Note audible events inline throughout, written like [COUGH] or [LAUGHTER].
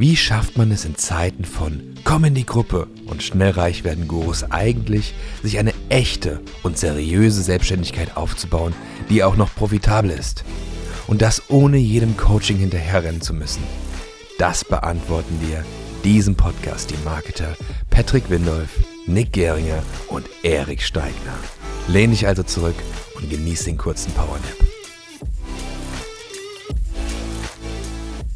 Wie schafft man es in Zeiten von Komm in die Gruppe und schnell reich werden Gurus eigentlich, sich eine echte und seriöse Selbstständigkeit aufzubauen, die auch noch profitabel ist? Und das ohne jedem Coaching hinterherrennen zu müssen. Das beantworten wir diesem Podcast die Marketer Patrick Windolf, Nick Geringer und Erik Steigner. Lehn dich also zurück und genieß den kurzen Powernap.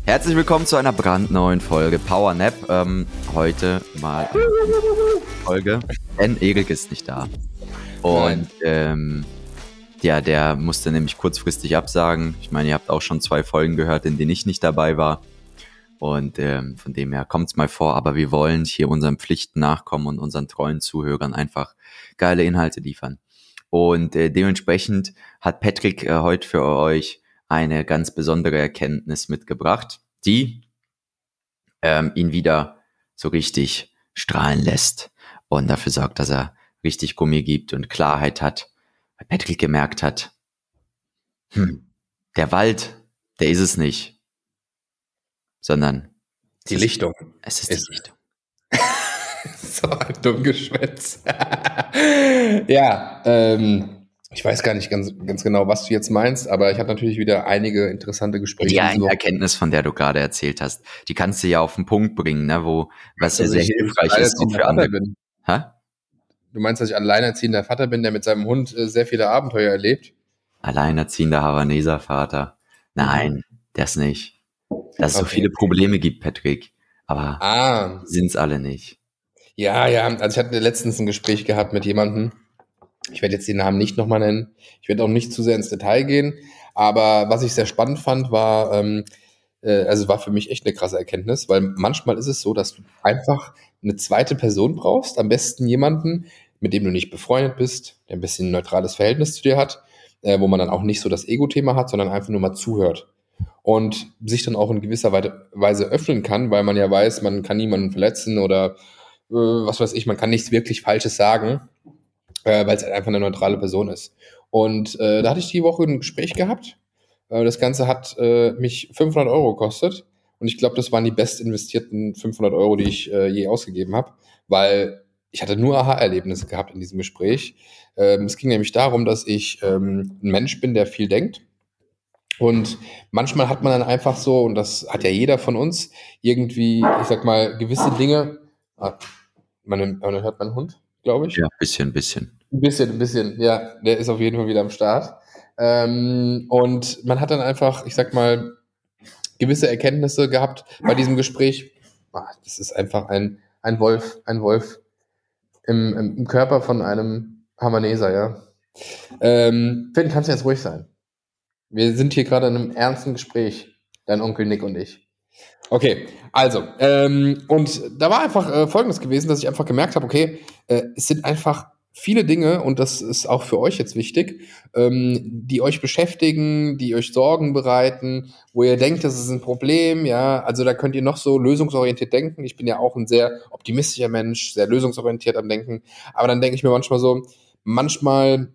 Herzlich willkommen zu einer brandneuen Folge Power Nap. Ähm, heute mal Folge, denn Erik ist nicht da. Und ähm, ja, der musste nämlich kurzfristig absagen. Ich meine, ihr habt auch schon zwei Folgen gehört, in denen ich nicht dabei war. Und ähm, von dem her kommt es mal vor, aber wir wollen hier unseren Pflichten nachkommen und unseren treuen Zuhörern einfach geile Inhalte liefern. Und äh, dementsprechend hat Patrick äh, heute für euch eine ganz besondere Erkenntnis mitgebracht, die ähm, ihn wieder so richtig strahlen lässt und dafür sorgt, dass er richtig Gummi gibt und Klarheit hat. Weil Patrick gemerkt hat, hm, der Wald, der ist es nicht, sondern die Lichtung. Es ist, ist die Lichtung. [LAUGHS] so dumm Geschwätz. [LAUGHS] ja, ähm, ich weiß gar nicht ganz, ganz genau, was du jetzt meinst, aber ich habe natürlich wieder einige interessante Gespräche. Die eine Erkenntnis, von der du gerade erzählt hast, die kannst du ja auf den Punkt bringen, ne, wo was ja sehr hilfreich ist auch für andere. Bin. Ha? Du meinst, dass ich alleinerziehender Vater bin, der mit seinem Hund äh, sehr viele Abenteuer erlebt? Alleinerziehender Havaneser Vater. Nein, das nicht. Dass es okay. so viele Probleme gibt, Patrick. Aber ah. sind's alle nicht. Ja, ja. Also ich hatte letztens ein Gespräch gehabt mit jemandem, ich werde jetzt den Namen nicht nochmal nennen. Ich werde auch nicht zu sehr ins Detail gehen. Aber was ich sehr spannend fand, war, ähm, äh, also war für mich echt eine krasse Erkenntnis, weil manchmal ist es so, dass du einfach eine zweite Person brauchst, am besten jemanden, mit dem du nicht befreundet bist, der ein bisschen ein neutrales Verhältnis zu dir hat, äh, wo man dann auch nicht so das Ego-Thema hat, sondern einfach nur mal zuhört und sich dann auch in gewisser Weise öffnen kann, weil man ja weiß, man kann niemanden verletzen oder äh, was weiß ich, man kann nichts wirklich Falsches sagen äh, weil es halt einfach eine neutrale Person ist. Und äh, da hatte ich die Woche ein Gespräch gehabt. Äh, das Ganze hat äh, mich 500 Euro gekostet. Und ich glaube, das waren die best investierten 500 Euro, die ich äh, je ausgegeben habe, weil ich hatte nur Aha-Erlebnisse gehabt in diesem Gespräch. Ähm, es ging nämlich darum, dass ich ähm, ein Mensch bin, der viel denkt. Und manchmal hat man dann einfach so, und das hat ja jeder von uns, irgendwie, ich sag mal, gewisse Dinge. Ah, man, man hört meinen Hund? Glaube ich. Ja, bisschen, bisschen. Ein bisschen, ein bisschen, ja. Der ist auf jeden Fall wieder am Start. Ähm, und man hat dann einfach, ich sag mal, gewisse Erkenntnisse gehabt bei diesem Gespräch. Ah, das ist einfach ein, ein Wolf, ein Wolf im, im Körper von einem Hamaneser, ja. Ähm, Finn, kannst du jetzt ruhig sein? Wir sind hier gerade in einem ernsten Gespräch, dein Onkel Nick und ich. Okay, also, ähm, und da war einfach äh, Folgendes gewesen, dass ich einfach gemerkt habe, okay, äh, es sind einfach viele Dinge, und das ist auch für euch jetzt wichtig, ähm, die euch beschäftigen, die euch Sorgen bereiten, wo ihr denkt, das ist ein Problem, ja, also da könnt ihr noch so lösungsorientiert denken. Ich bin ja auch ein sehr optimistischer Mensch, sehr lösungsorientiert am Denken, aber dann denke ich mir manchmal so, manchmal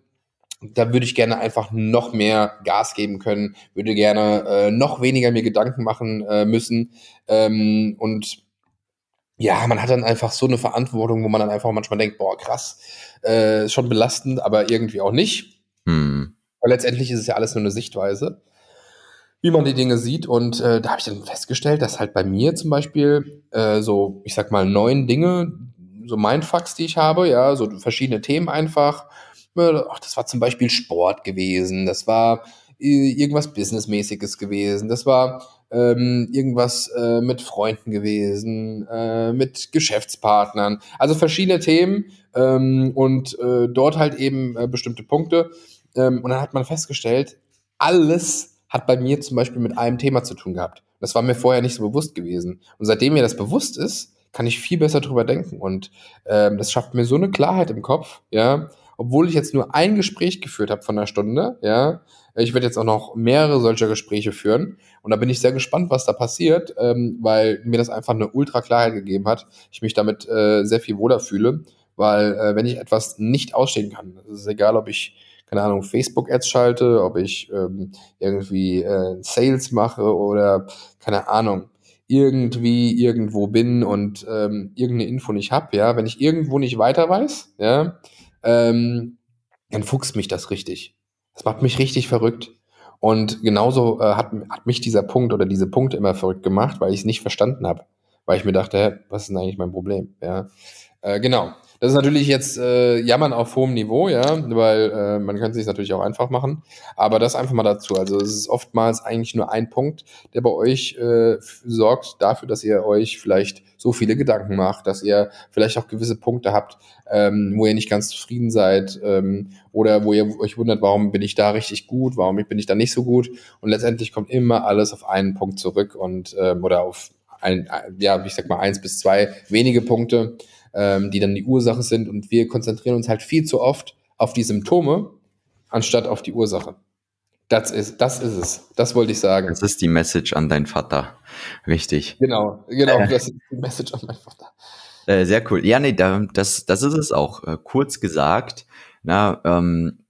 da würde ich gerne einfach noch mehr Gas geben können, würde gerne äh, noch weniger mir Gedanken machen äh, müssen. Ähm, und ja, man hat dann einfach so eine Verantwortung, wo man dann einfach manchmal denkt, boah, krass, äh, schon belastend, aber irgendwie auch nicht. Hm. Weil letztendlich ist es ja alles nur eine Sichtweise, wie man die Dinge sieht. Und äh, da habe ich dann festgestellt, dass halt bei mir zum Beispiel äh, so, ich sag mal, neun Dinge, so Mindfucks, die ich habe, ja, so verschiedene Themen einfach, ach, das war zum Beispiel Sport gewesen, das war äh, irgendwas Businessmäßiges gewesen, das war ähm, irgendwas äh, mit Freunden gewesen, äh, mit Geschäftspartnern, also verschiedene Themen ähm, und äh, dort halt eben äh, bestimmte Punkte. Ähm, und dann hat man festgestellt, alles hat bei mir zum Beispiel mit einem Thema zu tun gehabt. Das war mir vorher nicht so bewusst gewesen. Und seitdem mir das bewusst ist, kann ich viel besser drüber denken. Und ähm, das schafft mir so eine Klarheit im Kopf, ja, obwohl ich jetzt nur ein Gespräch geführt habe von einer Stunde, ja, ich werde jetzt auch noch mehrere solcher Gespräche führen und da bin ich sehr gespannt, was da passiert, ähm, weil mir das einfach eine Ultra-Klarheit gegeben hat. Ich mich damit äh, sehr viel wohler fühle, weil äh, wenn ich etwas nicht ausstehen kann, es ist egal, ob ich keine Ahnung, Facebook-Ads schalte, ob ich ähm, irgendwie äh, Sales mache oder keine Ahnung, irgendwie irgendwo bin und ähm, irgendeine Info nicht hab, ja, wenn ich irgendwo nicht weiter weiß, ja, ähm, dann fuchst mich das richtig. Das macht mich richtig verrückt. Und genauso äh, hat, hat mich dieser Punkt oder diese Punkte immer verrückt gemacht, weil ich es nicht verstanden habe. Weil ich mir dachte, hä, was ist denn eigentlich mein Problem? Ja. Äh, genau. Das ist natürlich jetzt äh, Jammern auf hohem Niveau, ja, weil äh, man könnte sich natürlich auch einfach machen. Aber das einfach mal dazu. Also es ist oftmals eigentlich nur ein Punkt, der bei euch äh, sorgt dafür, dass ihr euch vielleicht so viele Gedanken macht, dass ihr vielleicht auch gewisse Punkte habt, ähm, wo ihr nicht ganz zufrieden seid ähm, oder wo ihr euch wundert, warum bin ich da richtig gut, warum bin ich da nicht so gut. Und letztendlich kommt immer alles auf einen Punkt zurück und ähm, oder auf ein, ja, ich sag mal eins bis zwei wenige Punkte ähm, die dann die Ursache sind. Und wir konzentrieren uns halt viel zu oft auf die Symptome, anstatt auf die Ursache. Das ist, das ist es. Das wollte ich sagen. Das ist die Message an deinen Vater. Richtig. Genau, genau, äh, das ist die Message an meinen Vater. Äh, sehr cool. Ja, nee, das, das ist es auch. Äh, kurz gesagt, na, ähm,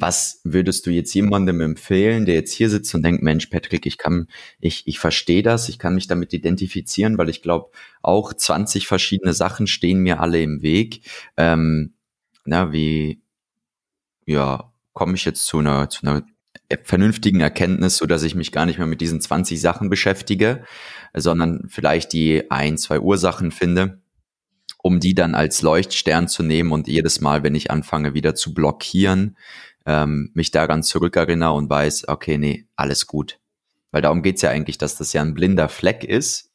was würdest du jetzt jemandem empfehlen, der jetzt hier sitzt und denkt, Mensch, Patrick, ich kann, ich, ich verstehe das, ich kann mich damit identifizieren, weil ich glaube, auch 20 verschiedene Sachen stehen mir alle im Weg. Ähm, na, wie, ja, komme ich jetzt zu einer, zu einer vernünftigen Erkenntnis, so dass ich mich gar nicht mehr mit diesen 20 Sachen beschäftige, sondern vielleicht die ein, zwei Ursachen finde um die dann als Leuchtstern zu nehmen und jedes Mal, wenn ich anfange wieder zu blockieren, ähm, mich daran zurückerinnere und weiß, okay, nee, alles gut. Weil darum geht's ja eigentlich, dass das ja ein blinder Fleck ist,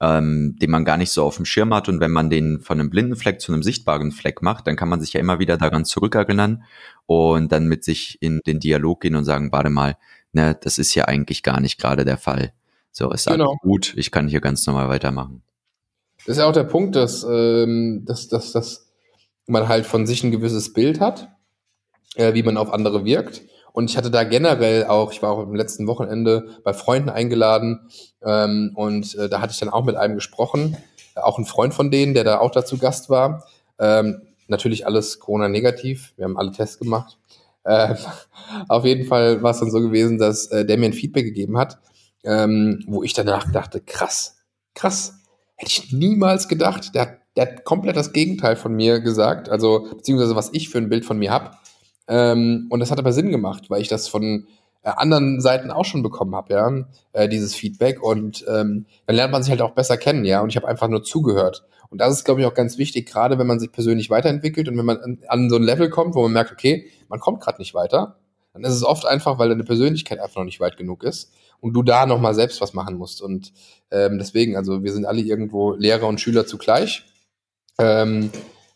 ähm, den man gar nicht so auf dem Schirm hat. Und wenn man den von einem blinden Fleck zu einem sichtbaren Fleck macht, dann kann man sich ja immer wieder daran zurückerinnern und dann mit sich in den Dialog gehen und sagen, warte mal, ne, das ist ja eigentlich gar nicht gerade der Fall. So, ist genau. alles gut, ich kann hier ganz normal weitermachen. Das ist ja auch der Punkt, dass, ähm, dass, dass, dass man halt von sich ein gewisses Bild hat äh, wie man auf andere wirkt. Und ich hatte da generell auch, ich war auch im letzten Wochenende bei Freunden eingeladen ähm, und äh, da hatte ich dann auch mit einem gesprochen, äh, auch ein Freund von denen, der da auch dazu Gast war. Ähm, natürlich alles Corona-negativ, wir haben alle Tests gemacht. Äh, [LAUGHS] auf jeden Fall war es dann so gewesen, dass äh, der mir ein Feedback gegeben hat, ähm, wo ich danach dachte, krass, krass, hätte ich niemals gedacht. Der der hat komplett das Gegenteil von mir gesagt, also beziehungsweise was ich für ein Bild von mir habe. Ähm, und das hat aber Sinn gemacht, weil ich das von äh, anderen Seiten auch schon bekommen habe, ja, äh, dieses Feedback. Und ähm, dann lernt man sich halt auch besser kennen, ja. Und ich habe einfach nur zugehört. Und das ist, glaube ich, auch ganz wichtig, gerade wenn man sich persönlich weiterentwickelt und wenn man an, an so ein Level kommt, wo man merkt, okay, man kommt gerade nicht weiter, dann ist es oft einfach, weil deine Persönlichkeit einfach noch nicht weit genug ist und du da nochmal selbst was machen musst. Und ähm, deswegen, also wir sind alle irgendwo Lehrer und Schüler zugleich. Ähm,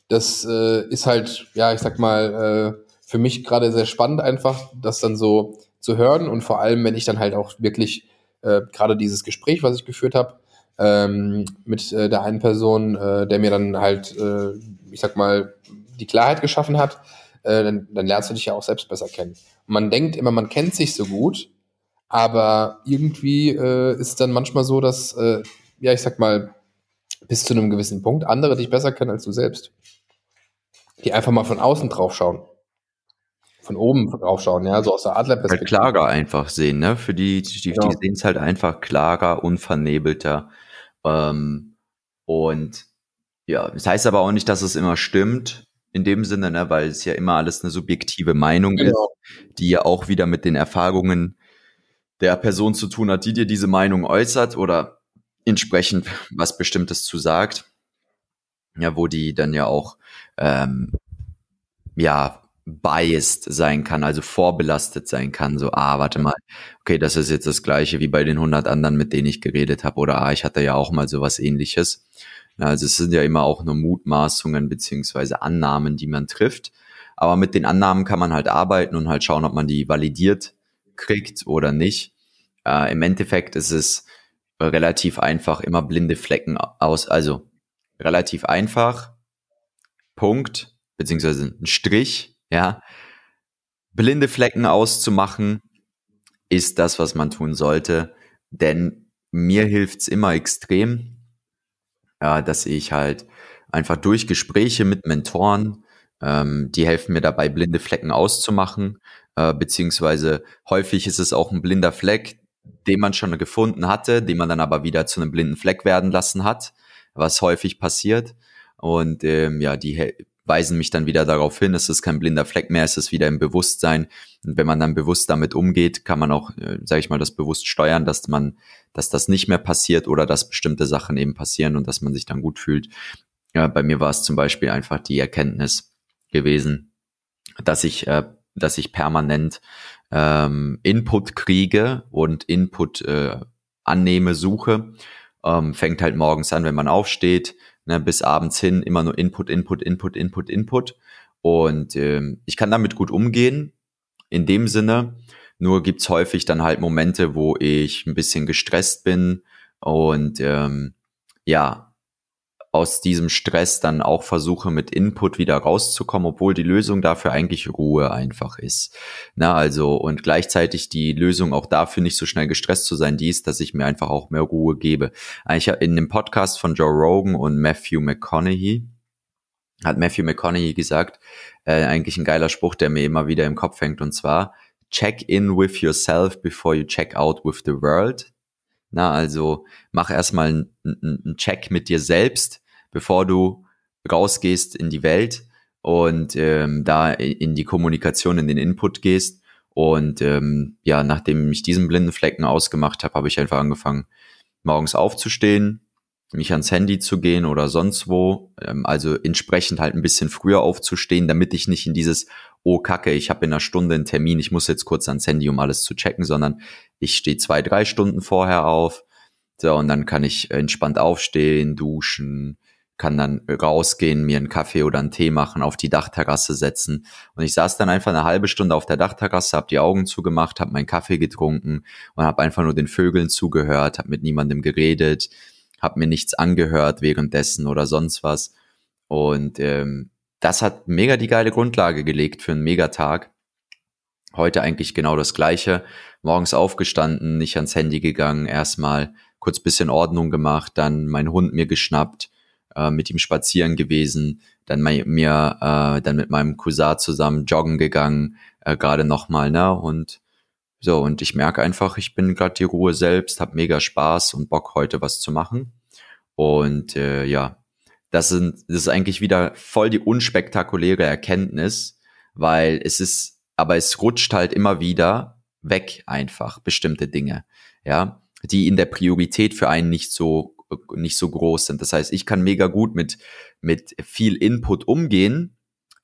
das äh, ist halt, ja, ich sag mal, äh, für mich gerade sehr spannend einfach, das dann so zu hören und vor allem, wenn ich dann halt auch wirklich äh, gerade dieses Gespräch, was ich geführt habe, ähm, mit äh, der einen Person, äh, der mir dann halt, äh, ich sag mal, die Klarheit geschaffen hat, äh, dann, dann lernst du dich ja auch selbst besser kennen. Und man denkt immer, man kennt sich so gut, aber irgendwie äh, ist dann manchmal so, dass, äh, ja, ich sag mal, bis zu einem gewissen Punkt andere dich besser kennen als du selbst. Die einfach mal von außen drauf schauen von oben draufschauen, ja, so aus der Adlerperspektive. Halt klarer einfach sehen, ne? Für die, die, genau. die sehen es halt einfach klarer, unvernebelter. Ähm, und ja, das heißt aber auch nicht, dass es immer stimmt, in dem Sinne, ne, weil es ja immer alles eine subjektive Meinung genau. ist, die ja auch wieder mit den Erfahrungen der Person zu tun hat, die dir diese Meinung äußert oder entsprechend was Bestimmtes zu sagt. Ja, wo die dann ja auch ähm, ja biased sein kann, also vorbelastet sein kann. So, ah, warte mal, okay, das ist jetzt das gleiche wie bei den 100 anderen, mit denen ich geredet habe. Oder, ah, ich hatte ja auch mal sowas ähnliches. Also es sind ja immer auch nur Mutmaßungen beziehungsweise Annahmen, die man trifft. Aber mit den Annahmen kann man halt arbeiten und halt schauen, ob man die validiert kriegt oder nicht. Äh, Im Endeffekt ist es relativ einfach, immer blinde Flecken aus, also relativ einfach, Punkt, beziehungsweise ein Strich, ja, blinde Flecken auszumachen, ist das, was man tun sollte. Denn mir hilft's immer extrem, ja, dass ich halt einfach durch Gespräche mit Mentoren, ähm, die helfen mir dabei, blinde Flecken auszumachen, äh, beziehungsweise häufig ist es auch ein blinder Fleck, den man schon gefunden hatte, den man dann aber wieder zu einem blinden Fleck werden lassen hat, was häufig passiert. Und ähm, ja, die weisen mich dann wieder darauf hin, es ist kein blinder Fleck mehr, es ist wieder im Bewusstsein. Und wenn man dann bewusst damit umgeht, kann man auch, äh, sage ich mal, das bewusst steuern, dass man, dass das nicht mehr passiert oder dass bestimmte Sachen eben passieren und dass man sich dann gut fühlt. Ja, bei mir war es zum Beispiel einfach die Erkenntnis gewesen, dass ich, äh, dass ich permanent ähm, Input kriege und Input äh, annehme, suche. Ähm, fängt halt morgens an, wenn man aufsteht, ne, bis abends hin immer nur Input, Input, Input, Input, Input. Und ähm, ich kann damit gut umgehen, in dem Sinne. Nur gibt's häufig dann halt Momente, wo ich ein bisschen gestresst bin und ähm, ja, aus diesem Stress dann auch versuche, mit Input wieder rauszukommen, obwohl die Lösung dafür eigentlich Ruhe einfach ist. Na, also, und gleichzeitig die Lösung auch dafür nicht so schnell gestresst zu sein, die ist, dass ich mir einfach auch mehr Ruhe gebe. Eigentlich in dem Podcast von Joe Rogan und Matthew McConaughey, hat Matthew McConaughey gesagt, äh, eigentlich ein geiler Spruch, der mir immer wieder im Kopf hängt, und zwar, check in with yourself before you check out with the world. Na, also mach erstmal einen, einen Check mit dir selbst, bevor du rausgehst in die Welt und ähm, da in die Kommunikation, in den Input gehst. Und ähm, ja, nachdem ich diesen blinden Flecken ausgemacht habe, habe ich einfach angefangen, morgens aufzustehen, mich ans Handy zu gehen oder sonst wo. Ähm, also entsprechend halt ein bisschen früher aufzustehen, damit ich nicht in dieses, oh Kacke, ich habe in einer Stunde einen Termin, ich muss jetzt kurz ans Handy, um alles zu checken, sondern ich stehe zwei, drei Stunden vorher auf. So, und dann kann ich entspannt aufstehen, duschen, kann dann rausgehen, mir einen Kaffee oder einen Tee machen, auf die Dachterrasse setzen. Und ich saß dann einfach eine halbe Stunde auf der Dachterrasse, habe die Augen zugemacht, habe meinen Kaffee getrunken und habe einfach nur den Vögeln zugehört, habe mit niemandem geredet, habe mir nichts angehört währenddessen oder sonst was. Und ähm, das hat mega die geile Grundlage gelegt für einen Megatag. Heute eigentlich genau das Gleiche. Morgens aufgestanden, nicht ans Handy gegangen, erstmal kurz bisschen Ordnung gemacht, dann mein Hund mir geschnappt, äh, mit ihm spazieren gewesen, dann mein, mir, äh, dann mit meinem Cousin zusammen joggen gegangen, äh, gerade nochmal, ne? Und so, und ich merke einfach, ich bin gerade die Ruhe selbst, habe mega Spaß und Bock, heute was zu machen. Und äh, ja, das, sind, das ist eigentlich wieder voll die unspektakuläre Erkenntnis, weil es ist, aber es rutscht halt immer wieder weg einfach, bestimmte Dinge, ja, die in der Priorität für einen nicht so, nicht so groß sind. Das heißt, ich kann mega gut mit, mit viel Input umgehen,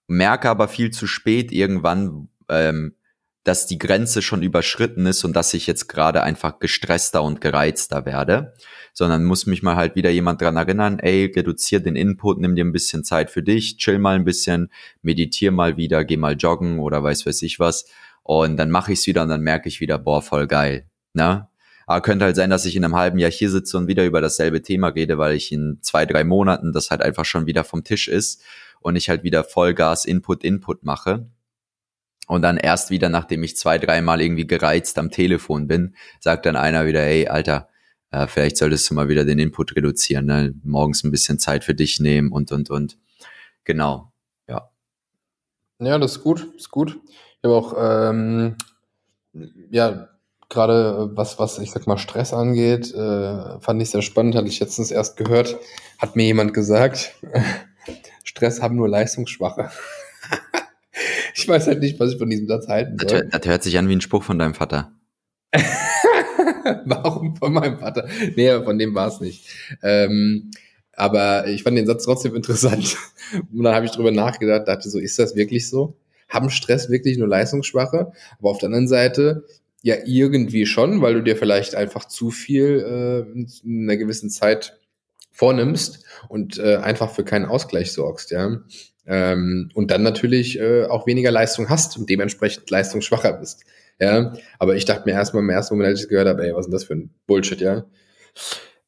merke aber viel zu spät irgendwann, ähm, dass die Grenze schon überschritten ist und dass ich jetzt gerade einfach gestresster und gereizter werde, sondern muss mich mal halt wieder jemand dran erinnern, ey, reduzier den Input, nimm dir ein bisschen Zeit für dich, chill mal ein bisschen, meditier mal wieder, geh mal joggen oder weiß weiß ich was und dann mache ich es wieder und dann merke ich wieder, boah, voll geil, ne? Aber könnte halt sein, dass ich in einem halben Jahr hier sitze und wieder über dasselbe Thema rede, weil ich in zwei, drei Monaten das halt einfach schon wieder vom Tisch ist und ich halt wieder Vollgas Input, Input mache und dann erst wieder, nachdem ich zwei, dreimal irgendwie gereizt am Telefon bin, sagt dann einer wieder, hey, Alter, äh, vielleicht solltest du mal wieder den Input reduzieren, ne? morgens ein bisschen Zeit für dich nehmen und, und, und. Genau, ja. Ja, das ist gut, ist gut. Ich habe auch, ähm, ja, gerade was, was, ich sag mal, Stress angeht, äh, fand ich sehr spannend, hatte ich letztens erst gehört, hat mir jemand gesagt, [LAUGHS] Stress haben nur Leistungsschwache. Ich weiß halt nicht, was ich von diesem Satz halten soll. Das, das hört sich an wie ein Spruch von deinem Vater. [LAUGHS] Warum von meinem Vater? Nee, von dem war es nicht. Ähm, aber ich fand den Satz trotzdem interessant. Und dann habe ich drüber nachgedacht, dachte so, ist das wirklich so? Haben Stress wirklich nur Leistungsschwache? Aber auf der anderen Seite, ja, irgendwie schon, weil du dir vielleicht einfach zu viel äh, in einer gewissen Zeit vornimmst und äh, einfach für keinen Ausgleich sorgst, ja. Ähm, und dann natürlich äh, auch weniger Leistung hast und dementsprechend leistungsschwacher bist. Ja, aber ich dachte mir erstmal im ersten Moment, als ich es gehört habe, ey, was ist denn das für ein Bullshit, ja?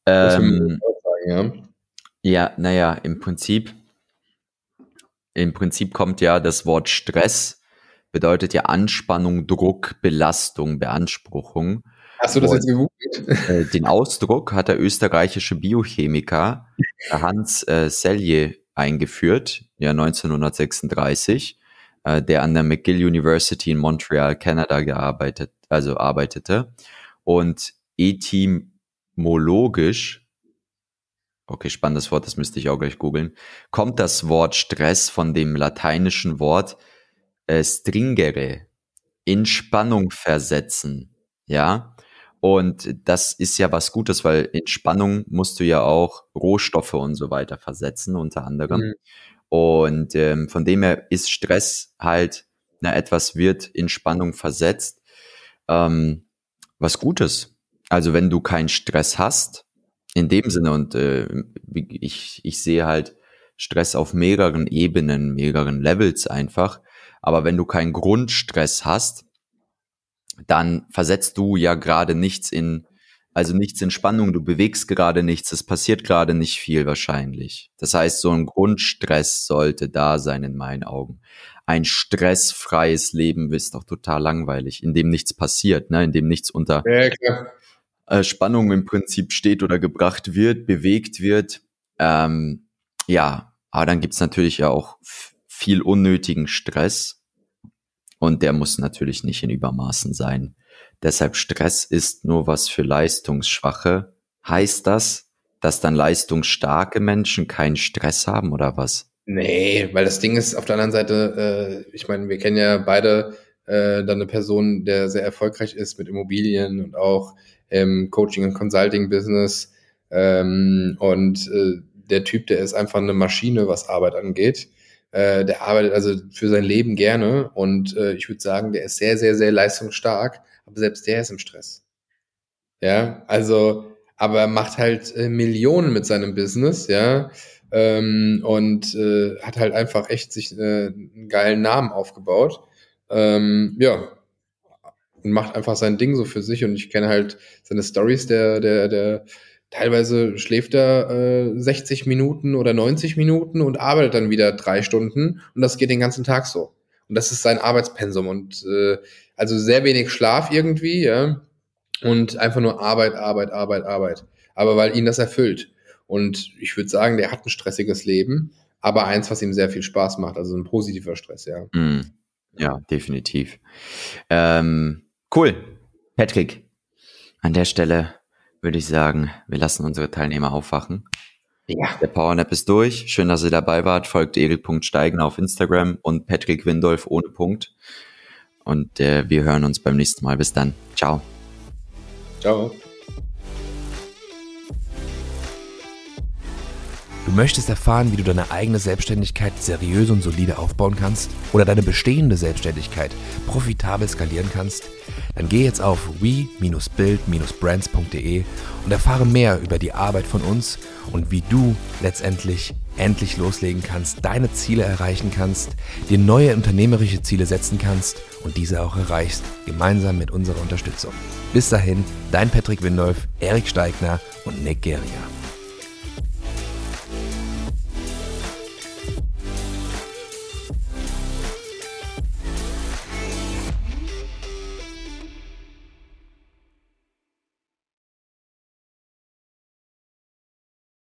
Ähm, sagen, ja, ja naja, im Prinzip, im Prinzip kommt ja das Wort Stress, bedeutet ja Anspannung, Druck, Belastung, Beanspruchung. Hast du das jetzt gegoogelt? Äh, den Ausdruck hat der österreichische Biochemiker Hans äh, Selye eingeführt, ja 1936, äh, der an der McGill University in Montreal, Kanada gearbeitet, also arbeitete. Und etymologisch, okay, spannendes Wort, das müsste ich auch gleich googeln, kommt das Wort Stress von dem lateinischen Wort äh, stringere, in Spannung versetzen, ja. Und das ist ja was Gutes, weil in Spannung musst du ja auch Rohstoffe und so weiter versetzen, unter anderem. Mhm. Und ähm, von dem her ist Stress halt, na, etwas wird in Spannung versetzt, ähm, was Gutes. Also wenn du keinen Stress hast, in dem Sinne, und äh, ich, ich sehe halt Stress auf mehreren Ebenen, mehreren Levels einfach, aber wenn du keinen Grundstress hast, dann versetzt du ja gerade nichts in, also nichts in Spannung, du bewegst gerade nichts, es passiert gerade nicht viel wahrscheinlich. Das heißt, so ein Grundstress sollte da sein in meinen Augen. Ein stressfreies Leben ist doch total langweilig, in dem nichts passiert, ne? in dem nichts unter ja, äh, Spannung im Prinzip steht oder gebracht wird, bewegt wird. Ähm, ja, aber dann gibt's natürlich ja auch viel unnötigen Stress und der muss natürlich nicht in Übermaßen sein. Deshalb Stress ist nur was für Leistungsschwache. Heißt das, dass dann leistungsstarke Menschen keinen Stress haben oder was? Nee, weil das Ding ist auf der anderen Seite, äh, ich meine, wir kennen ja beide äh, dann eine Person, der sehr erfolgreich ist mit Immobilien und auch im Coaching- und Consulting-Business. Ähm, und äh, der Typ, der ist einfach eine Maschine, was Arbeit angeht. Äh, der arbeitet also für sein Leben gerne und äh, ich würde sagen, der ist sehr, sehr, sehr leistungsstark, aber selbst der ist im Stress. Ja, also, aber er macht halt äh, Millionen mit seinem Business, ja, ähm, und äh, hat halt einfach echt sich äh, einen geilen Namen aufgebaut. Ähm, ja, und macht einfach sein Ding so für sich und ich kenne halt seine Stories, der, der, der teilweise schläft er äh, 60 Minuten oder 90 Minuten und arbeitet dann wieder drei Stunden und das geht den ganzen Tag so. Und das ist sein Arbeitspensum und äh, also sehr wenig Schlaf irgendwie, ja, und einfach nur Arbeit, Arbeit, Arbeit, Arbeit. Aber weil ihn das erfüllt. Und ich würde sagen, der hat ein stressiges Leben, aber eins, was ihm sehr viel Spaß macht, also ein positiver Stress, ja. Mm, ja, definitiv. Ähm, cool. Patrick, an der Stelle würde ich sagen, wir lassen unsere Teilnehmer aufwachen. Ja. Der Powernap ist durch. Schön, dass ihr dabei wart. Folgt Erik.steigen auf Instagram und Patrick Windolf ohne Punkt. Und äh, wir hören uns beim nächsten Mal. Bis dann. Ciao. Ciao. Du möchtest erfahren, wie du deine eigene Selbstständigkeit seriös und solide aufbauen kannst oder deine bestehende Selbstständigkeit profitabel skalieren kannst? Dann geh jetzt auf we-build-brands.de und erfahre mehr über die Arbeit von uns und wie du letztendlich endlich loslegen kannst, deine Ziele erreichen kannst, dir neue unternehmerische Ziele setzen kannst und diese auch erreichst, gemeinsam mit unserer Unterstützung. Bis dahin, dein Patrick Windolf, Erik Steigner und Nick Geringer.